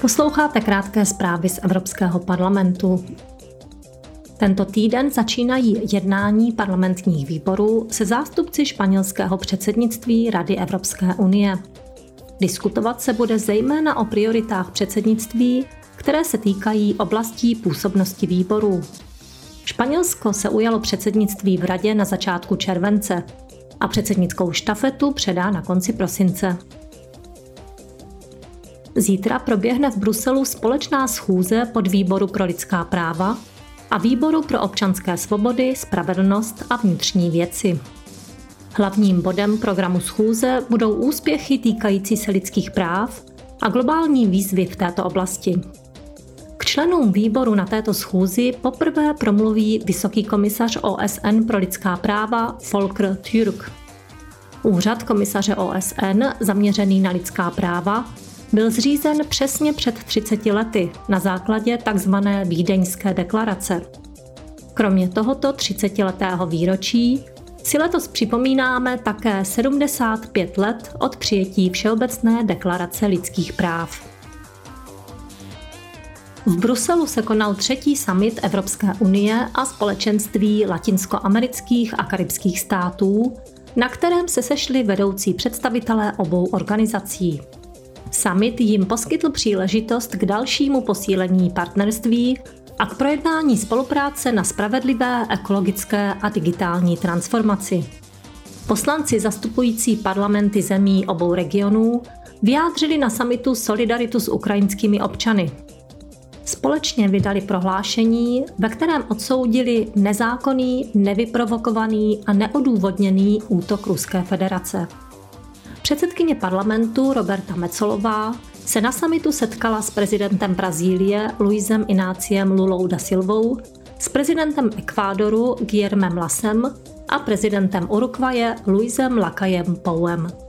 Posloucháte krátké zprávy z Evropského parlamentu. Tento týden začínají jednání parlamentních výborů se zástupci španělského předsednictví Rady Evropské unie. Diskutovat se bude zejména o prioritách předsednictví, které se týkají oblastí působnosti výborů. Španělsko se ujalo předsednictví v Radě na začátku července a předsednickou štafetu předá na konci prosince. Zítra proběhne v Bruselu společná schůze pod výboru pro lidská práva a výboru pro občanské svobody, spravedlnost a vnitřní věci. Hlavním bodem programu schůze budou úspěchy týkající se lidských práv a globální výzvy v této oblasti. K členům výboru na této schůzi poprvé promluví vysoký komisař OSN pro lidská práva Volker Türk. Úřad komisaře OSN zaměřený na lidská práva byl zřízen přesně před 30 lety na základě tzv. Vídeňské deklarace. Kromě tohoto 30-letého výročí si letos připomínáme také 75 let od přijetí Všeobecné deklarace lidských práv. V Bruselu se konal třetí summit Evropské unie a společenství latinskoamerických a karibských států, na kterém se sešli vedoucí představitelé obou organizací. Summit jim poskytl příležitost k dalšímu posílení partnerství a k projednání spolupráce na spravedlivé, ekologické a digitální transformaci. Poslanci zastupující parlamenty zemí obou regionů vyjádřili na samitu solidaritu s ukrajinskými občany. Společně vydali prohlášení, ve kterém odsoudili nezákonný, nevyprovokovaný a neodůvodněný útok Ruské federace. Předsedkyně parlamentu Roberta Mecolová se na samitu setkala s prezidentem Brazílie Luisem Ináciem Lulou da Silvou, s prezidentem Ekvádoru Guillermem Lasem a prezidentem Uruguaye Luisem Lakajem Pouem.